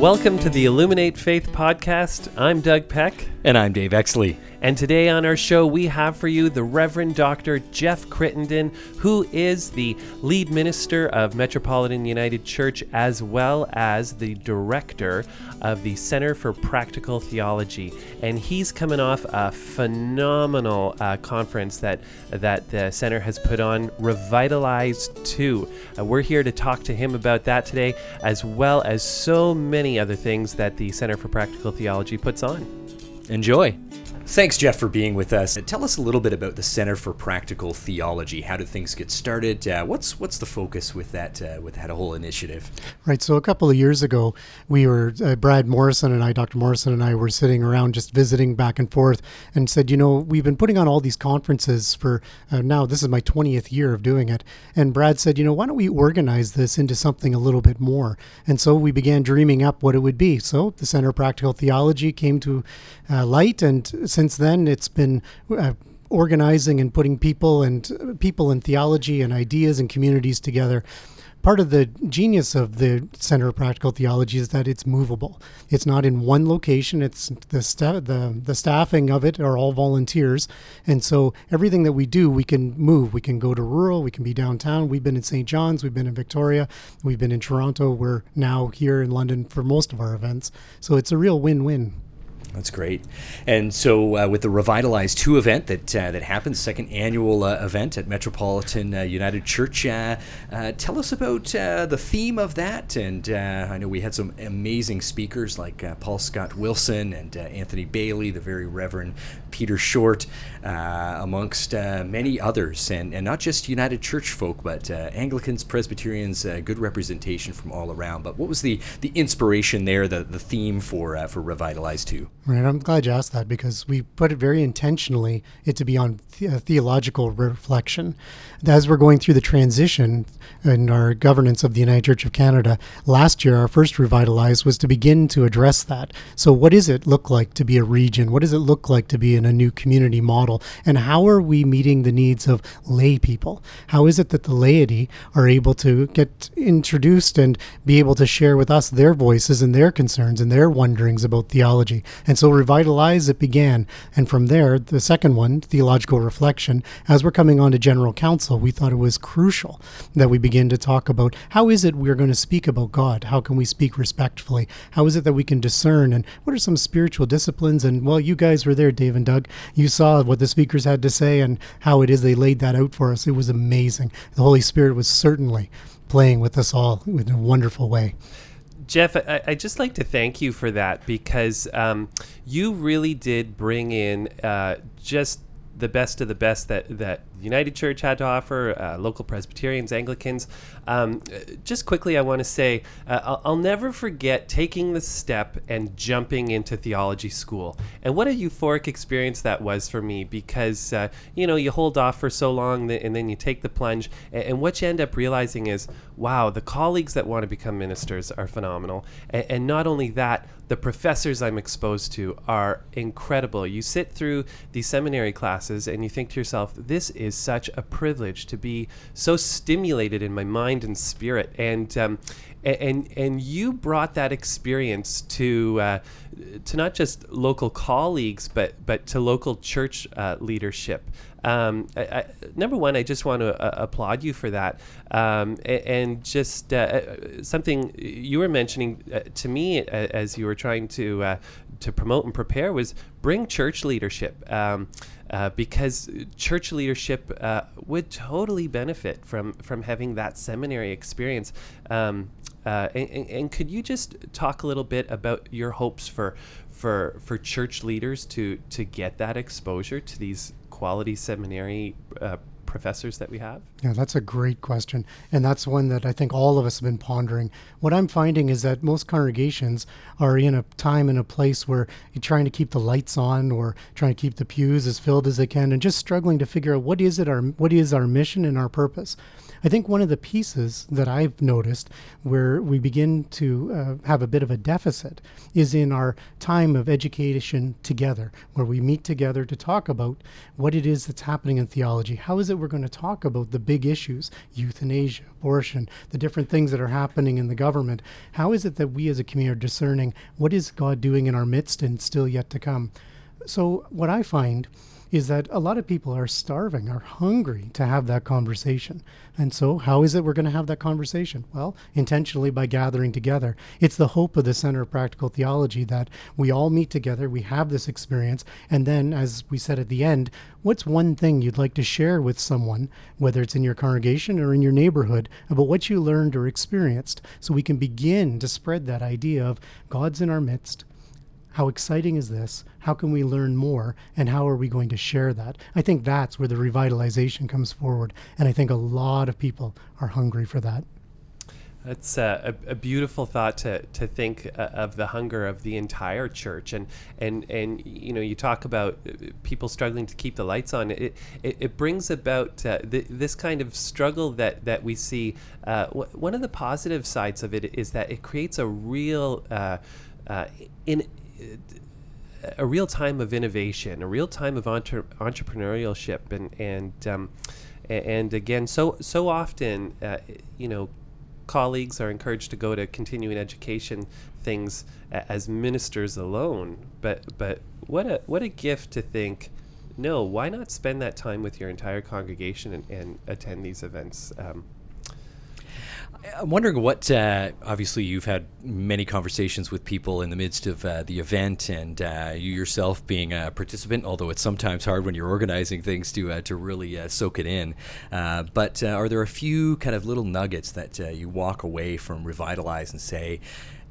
Welcome to the Illuminate Faith podcast. I'm Doug Peck. And I'm Dave Exley. And today on our show, we have for you the Reverend Dr. Jeff Crittenden, who is the lead minister of Metropolitan United Church as well as the director of the Center for Practical Theology. And he's coming off a phenomenal uh, conference that, that the center has put on, Revitalized 2. Uh, we're here to talk to him about that today, as well as so many other things that the Center for Practical Theology puts on. Enjoy. Thanks, Jeff, for being with us. Tell us a little bit about the Center for Practical Theology. How did things get started? Uh, what's what's the focus with that uh, with that whole initiative? Right. So a couple of years ago, we were uh, Brad Morrison and I, Dr. Morrison and I, were sitting around just visiting back and forth, and said, you know, we've been putting on all these conferences for uh, now. This is my twentieth year of doing it, and Brad said, you know, why don't we organize this into something a little bit more? And so we began dreaming up what it would be. So the Center of Practical Theology came to uh, light, and since then it's been uh, organizing and putting people and people and theology and ideas and communities together part of the genius of the Center of Practical Theology is that it's movable. It's not in one location. It's the the the staffing of it are all volunteers, and so everything that we do, we can move. We can go to rural. We can be downtown. We've been in St. John's. We've been in Victoria. We've been in Toronto. We're now here in London for most of our events. So it's a real win-win. That's great. And so, uh, with the Revitalize 2 event that uh, that happened, second annual uh, event at Metropolitan uh, United Church, uh, uh, tell us about the theme of that. And I know we had some amazing speakers like Paul Scott Wilson and Anthony Bailey, the very Reverend Peter Short, amongst many others. And, and not just United Church folk, but Anglicans, Presbyterians, good representation from all around. But what was the, the inspiration there, the, the theme for, for Revitalize 2? Right. I'm glad you asked that because we put it very intentionally it to be on the- theological reflection. As we're going through the transition in our governance of the United Church of Canada, last year our first revitalize was to begin to address that. So, what does it look like to be a region? What does it look like to be in a new community model? And how are we meeting the needs of lay people? How is it that the laity are able to get introduced and be able to share with us their voices and their concerns and their wonderings about theology? And so revitalize it began. And from there, the second one, theological reflection, as we're coming on to general council, we thought it was crucial that we begin to talk about how is it we're going to speak about God? How can we speak respectfully? How is it that we can discern? And what are some spiritual disciplines? And well, you guys were there, Dave and Doug. You saw what the speakers had to say and how it is they laid that out for us. It was amazing. The Holy Spirit was certainly playing with us all in a wonderful way. Jeff, I, I just like to thank you for that because um, you really did bring in uh, just the best of the best that that United Church had to offer, uh, local Presbyterians, Anglicans. Um, just quickly, I want to say uh, I'll, I'll, never forget taking the step and jumping into theology school, and what a euphoric experience that was for me because uh, you know you hold off for so long and then you take the plunge, and, and, what you end up realizing is, wow, the colleagues that want to become ministers are phenomenal, and, and not only that, the professors I'm exposed to are incredible. You sit through these seminary classes and you think to yourself, this is such a privilege to be so stimulated in my mind and spirit. And um, and and you brought that experience to uh, to not just local colleagues, but but to local church uh, leadership. Um, I, I, number one, I just want to uh, applaud you for that, um, and, and, just uh, uh, something you were mentioning uh, to me as you were trying to to promote and prepare was bring church leadership. Um, uh, because church leadership uh, would totally benefit from from having that seminary experience. Um, uh, and, and, could you just talk a little bit about your hopes for for for church leaders to to get that exposure to these quality seminary uh, professors that we have? Yeah, that's a great question. And that's one that I think all of us have been pondering. What I'm finding is that most congregations are in a time and a place where you're trying to keep the lights on or trying to keep the pews as filled as they can and just struggling to figure out what is it our what is our mission and our purpose. I think one of the pieces that I've noticed where we begin to uh, have a bit of a deficit is in our time of education together, where we meet together to talk about what it is that's happening in theology. How is it we're going to talk about the big issues, euthanasia, abortion, the different things that are happening in the government? How is it that we as a community are discerning what is God doing in our midst and still yet to come? So, what I find is that a lot of people are starving, are hungry to have that conversation. And so, how is it we're going to have that conversation? Well, intentionally by gathering together. It's the hope of the Center of Practical Theology that we all meet together, we have this experience, and then, as we said at the end, what's one thing you'd like to share with someone, whether it's in your congregation or in your neighborhood, about what you learned or experienced, so we can begin to spread that idea of God's in our midst how exciting is this? How can we learn more? And how are we going to share that? I think that's where the revitalization comes forward. And I think a lot of people are hungry for that. That's a, a, beautiful thought to, to think uh, of the hunger of the entire church, and and and you know you talk about uh, people struggling to keep the lights on. It it, it brings about uh, th- this kind of struggle that that we see. Uh, w- one of the positive sides of it is that it creates a real uh, uh, in a real time of innovation, a real time of entre- entrepreneurship, and and um, and again, so so often, uh, you know, colleagues are encouraged to go to continuing education things as ministers alone. But but what a what a gift to think. No, why not spend that time with your entire congregation and, and attend these events? Um, I'm wondering what. Uh, obviously, you've had many conversations with people in the midst of uh, the event, and uh, you yourself being a participant. Although it's sometimes hard when you're organizing things to uh, to really uh, soak it in. Uh, but are there a few kind of little nuggets that you walk away from Revitalize and say,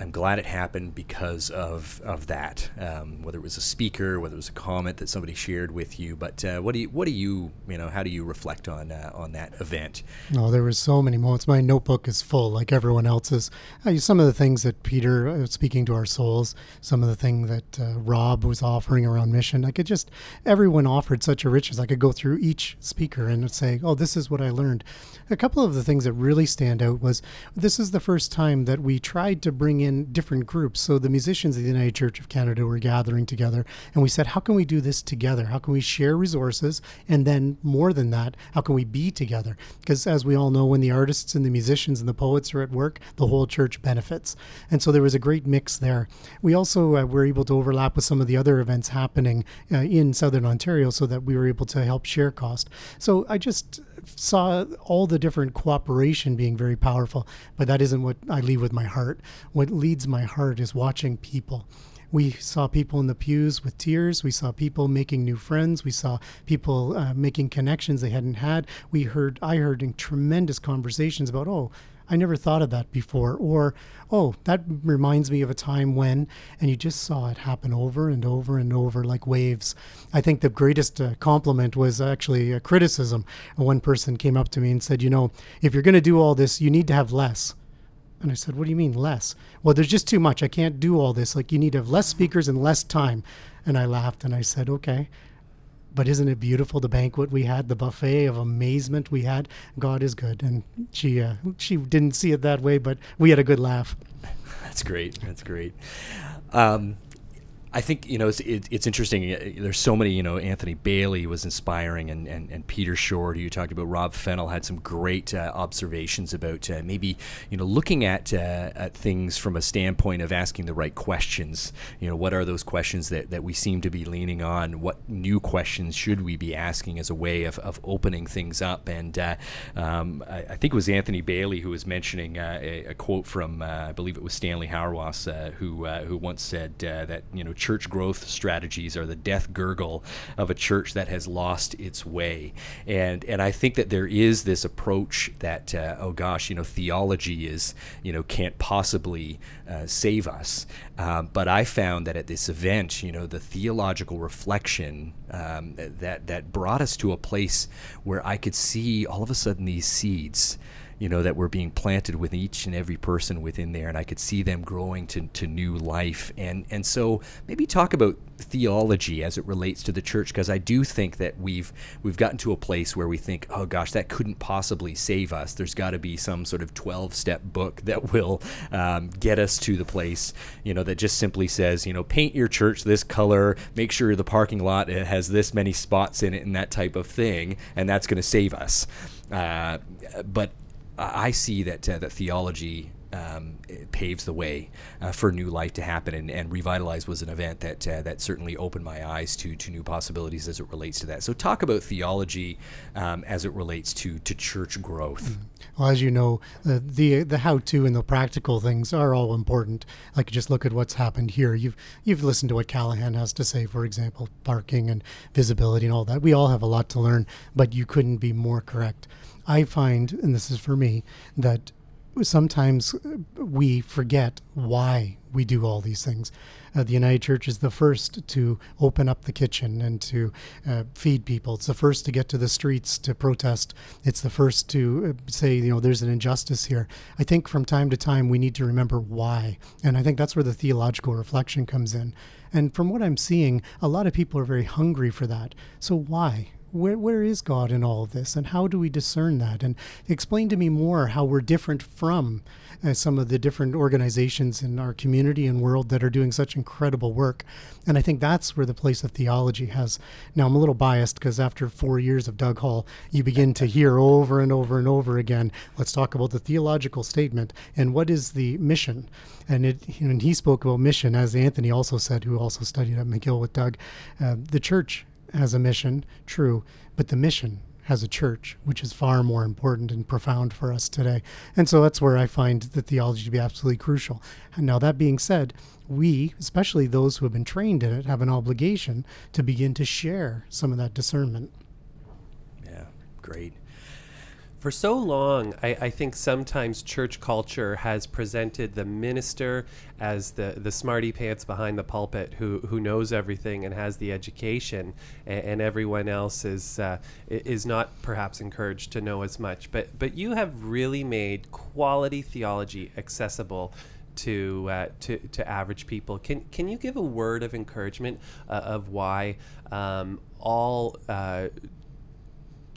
I'm glad it happened because of of that. Um, whether it was a speaker, whether it was a comment that somebody shared with you, but uh, what do you what do you you know how do you reflect on uh, on that event? No, there were so many moments. My notebook is full, like everyone else's. Uh, some of the things that Peter uh, speaking to our souls, some of the things that uh, Rob was offering around mission. I could just everyone offered such a richness. I could go through each speaker and say, "Oh, this is what I learned." A couple of the things that really stand out was this is the first time that we tried to bring in in different groups. So the musicians of the United Church of Canada were gathering together, and we said, how can we do this together? How can we share resources? And then, more than that, how can we be together? Because as we all know, when the artists and the musicians and the poets are at work, the whole church benefits. And so there was a great mix there. We also uh, were able to overlap with some of the other events happening uh, in Southern Ontario so that we were able to help share cost. So I just saw all the different cooperation being very powerful, but that isn't what I leave with my heart. What leads my heart is watching people. We saw people in the pews with tears. We saw people making new friends. We saw people uh, making connections they hadn't had. We heard, I heard in tremendous conversations about, oh, I never thought of that before. Or, oh, that reminds me of a time when, and you just saw it happen over and over and over like waves. I think the greatest uh, compliment was actually a criticism. One person came up to me and said, you know, if you're going to do all this, you need to have less. And I said, What do you mean less? Well, there's just too much. I can't do all this. Like, you need to have less speakers and less time. And I laughed and I said, Okay. But isn't it beautiful the banquet we had, the buffet of amazement we had? God is good, and she uh, she didn't see it that way, but we had a good laugh. That's great. That's great. Um, I think you know it's, it, it's interesting. Uh, there's so many. You know, Anthony Bailey was inspiring, and, and, and Peter Short, who you talked about. Rob Fennell had some great uh, observations about uh, maybe you know looking at uh, at things from a standpoint of asking the right questions. You know, what are those questions that, that we seem to be leaning on? What new questions should we be asking as a way of, of opening things up? And uh, um, I, I, think it was Anthony Bailey who was mentioning uh, a, a, quote from I believe it was Stanley Hauerwas who who once said that you know church growth strategies are the death gurgle of a church that has lost its way. And and I think that there is this approach that uh, oh gosh, you know, theology is you know can't possibly uh, save us. Um, but I found that at this event, you know, the theological reflection um, that that brought us to a place where I could see all of a sudden these seeds you know, that were being planted with each and every person within there, and I could see them growing to, to new life. And and so maybe talk about theology as it relates to the church, because I do think that we've we've gotten to a place where we think, oh gosh, that couldn't possibly save us. There's got to be some sort of 12 step book that will um, get us to the place, you know, that just simply says, you know, paint your church this color, make sure the parking lot has this many spots in it, and that type of thing, and that's going to save us. Uh, but I see that uh, that theology um, paves the way uh, for new life to happen, and, and Revitalize was an event that uh, that certainly opened my eyes to to new possibilities as it relates to that. So, talk about theology um, as it relates to to church growth. Mm-hmm. Well, as you know, the the, the how to and the practical things are all important. Like just look at what's happened here. You've you've listened to what Callahan has to say, for example, parking and visibility and all that. We all have a lot to learn, but you couldn't be more correct. I find, and this is for me, that sometimes we forget why we do all these things. Uh, the United Church is the first to open up the kitchen and to uh, feed people. It's the first to get to the streets to protest. It's the first to uh, say, you know, there's an injustice here. I think from time to time we need to remember why. And I think that's where the theological reflection comes in. And from what I'm seeing, a lot of people are very hungry for that. So why? Where, where is God in all of this, and how do we discern that? And explain to me more how we're different from uh, some of the different organizations in our community and world that are doing such incredible work. And I think that's where the place of theology has. Now, I'm a little biased because after four years of Doug Hall, you begin to hear over and over and over again let's talk about the theological statement and what is the mission. And, it, and he spoke about mission, as Anthony also said, who also studied at McGill with Doug. Uh, the church has a mission, true, but the mission has a church, which is far more important and profound for us today. And so that's where I find the theology to be absolutely crucial. And now, that being said, we, especially those who have been trained in it, have an obligation to begin to share some of that discernment. Yeah, great. For so long, I, I, think sometimes church culture has presented the minister as the, the smarty pants behind the pulpit who, who knows everything and has the education, and, and everyone else is, uh, is not perhaps encouraged to know as much. But, but you have really made quality theology accessible to, uh, to, to average people. Can, can you give a word of encouragement uh, of why um, all uh,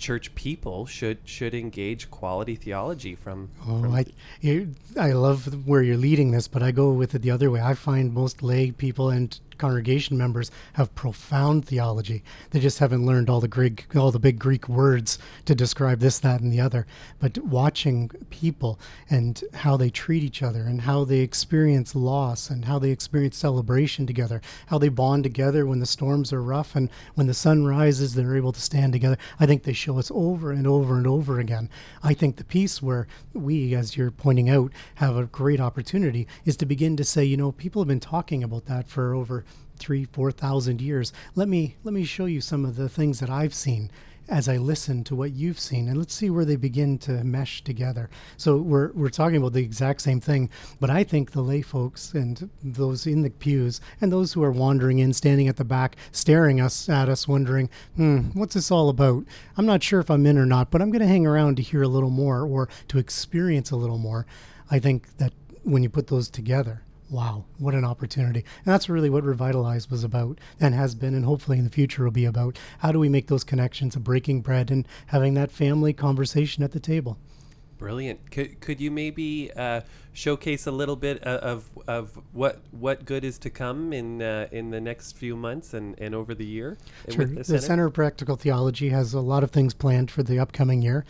church people should should engage quality theology from. Oh, from I, you, I love where you're leading this, but I go with it the other way. I find most lay people and congregation members have profound theology. They just haven't learned all the Greek, all the big Greek words to describe this, that, and the other. But watching people and how they treat each other, and how they experience loss, and how they experience celebration together, how they bond together when the storms are rough, and when the sun rises, they're able to stand together. I think they show us over and over and over again. I think the piece where we, as you're pointing out, have a great opportunity is to begin to say, you know, people have been talking about that for over three, four thousand years. Let me let me show you some of the things that I've seen as I listen to what you've seen, and let's see where they begin to mesh together. So we're we're talking about the exact same thing, but I think the lay folks and those in the pews and those who are wandering in, standing at the back, staring us at us, wondering, hmm, what's this all about? I'm not sure if I'm in or not, but I'm going to hang around to hear a little more or to experience a little more. I think that when you put those together, wow, what an opportunity. And that's really what Revitalize was about and has been, and hopefully in the future will be about. How do we make those connections of breaking bread and having that family conversation at the table? Brilliant. Could, could you maybe uh, showcase a little bit of, of what what good is to come in uh, in the next few months and, and over the year? Sure. The, the Center? Center of Practical Theology has a lot of things planned for the upcoming year.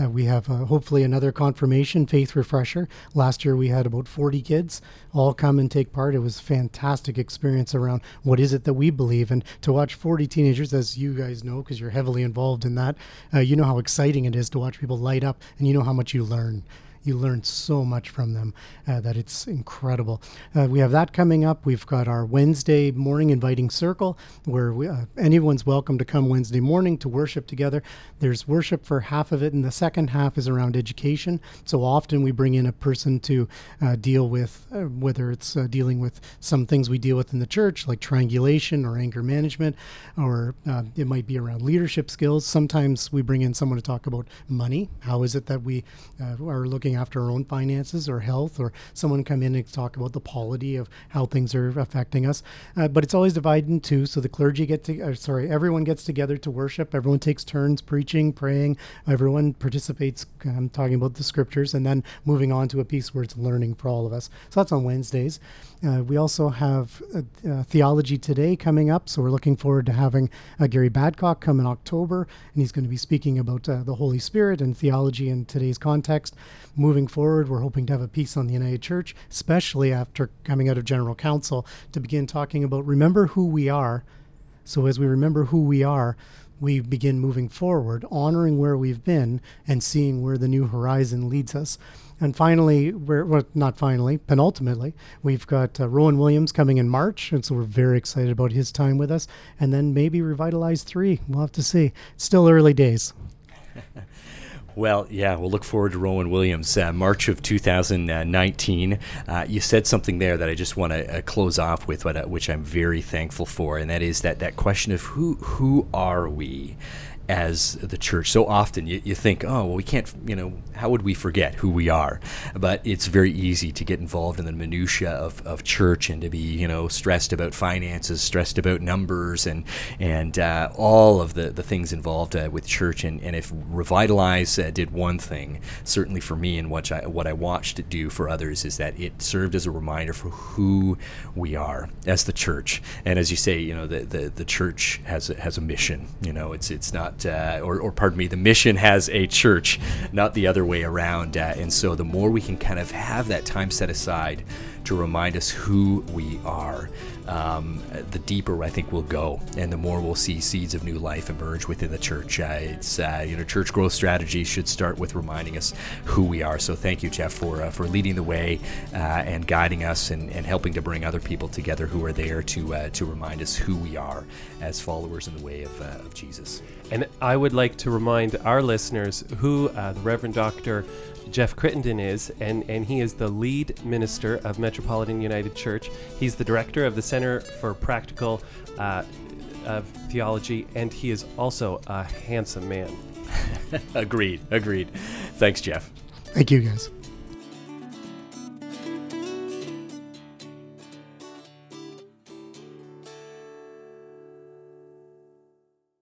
Uh, we have uh, hopefully another confirmation faith refresher. Last year we had about 40 kids all come and take part. It was a fantastic experience around what is it that we believe. And to watch 40 teenagers, as you guys know, because you're heavily involved in that, uh, you know how exciting it is to watch people light up and you know how much you learn You learn so much from them uh, that it's incredible. Uh, we have that coming up. We've got our Wednesday morning inviting circle where we, uh, anyone's welcome to come Wednesday morning to worship together. There's worship for half of it, and the second half is around education. So often we bring in a person to uh, deal with uh, whether it's uh, dealing with some things we deal with in the church, like triangulation or anger management, or it might be around leadership skills. Sometimes we bring in someone to talk about money. How is it that we are looking after our own finances or health, or someone come in and talk about the polity of how things are affecting us. Uh, but it's always divided in two. So the clergy get to, sorry, everyone gets together to worship. Everyone takes turns preaching, praying. Everyone participates, um, talking about the scriptures, and then moving on to a piece where it's learning for all of us. So that's on Wednesdays. Uh, we also have uh, uh, Theology Today coming up, so we're looking forward to having uh, Gary Badcock come in October, and he's going to be speaking about uh, the Holy Spirit and theology in today's context. Moving forward, we're hoping to have a piece on the United Church, especially after coming out of General Council, to begin talking about remember who we are. So as we remember who we are, we begin moving forward, honoring where we've been and seeing where the new horizon leads us. And finally, we're well, not finally, penultimately, we've got uh, Rowan Williams coming in March, and so we're very excited about his time with us. And then maybe Revitalize three. We'll have to see. It's still early days. Well, yeah, we'll look forward to Rowan Williams, uh, March of 2019. Uh, you said something there that I just want to uh, close off with, uh, which I'm very thankful for, and that is that that question of who who are we as the church. So often you, you think, oh, well, we can't, you know, how would we forget who we are? But it's very easy to get involved in the minutiae of, of church and to be, you know, stressed about finances, stressed about numbers, and and uh, all of the, the things involved uh, with church. And, and if Revitalize uh, did one thing, certainly for me and what I, what I watched it do for others, is that it served as a reminder for who we are as the church. And as you say, you know, the, the, the church has a, has a mission. You know, it's it's not uh, or, or pardon me, the mission has a church, not the other way around. Uh, and so the more we can kind of have that time set aside to remind us who we are, um, the deeper I think we'll go, and the more we'll see seeds of new life emerge within the church. Uh, it's uh, you know, church growth strategy should start with reminding us who we are. So thank you, Jeff, for uh, for leading the way uh, and guiding us and, and helping to bring other people together who are there to uh, to remind us who we are as followers in the way of, uh, of Jesus. And I would like to remind our listeners who the Reverend Doctor Jeff Crittenden is, and, and he is the lead minister of Metropolitan United Church. He's the director of the Center for Practical uh, of Theology, and he is also a handsome man. agreed, agreed. Thanks, Jeff. Thank you, guys.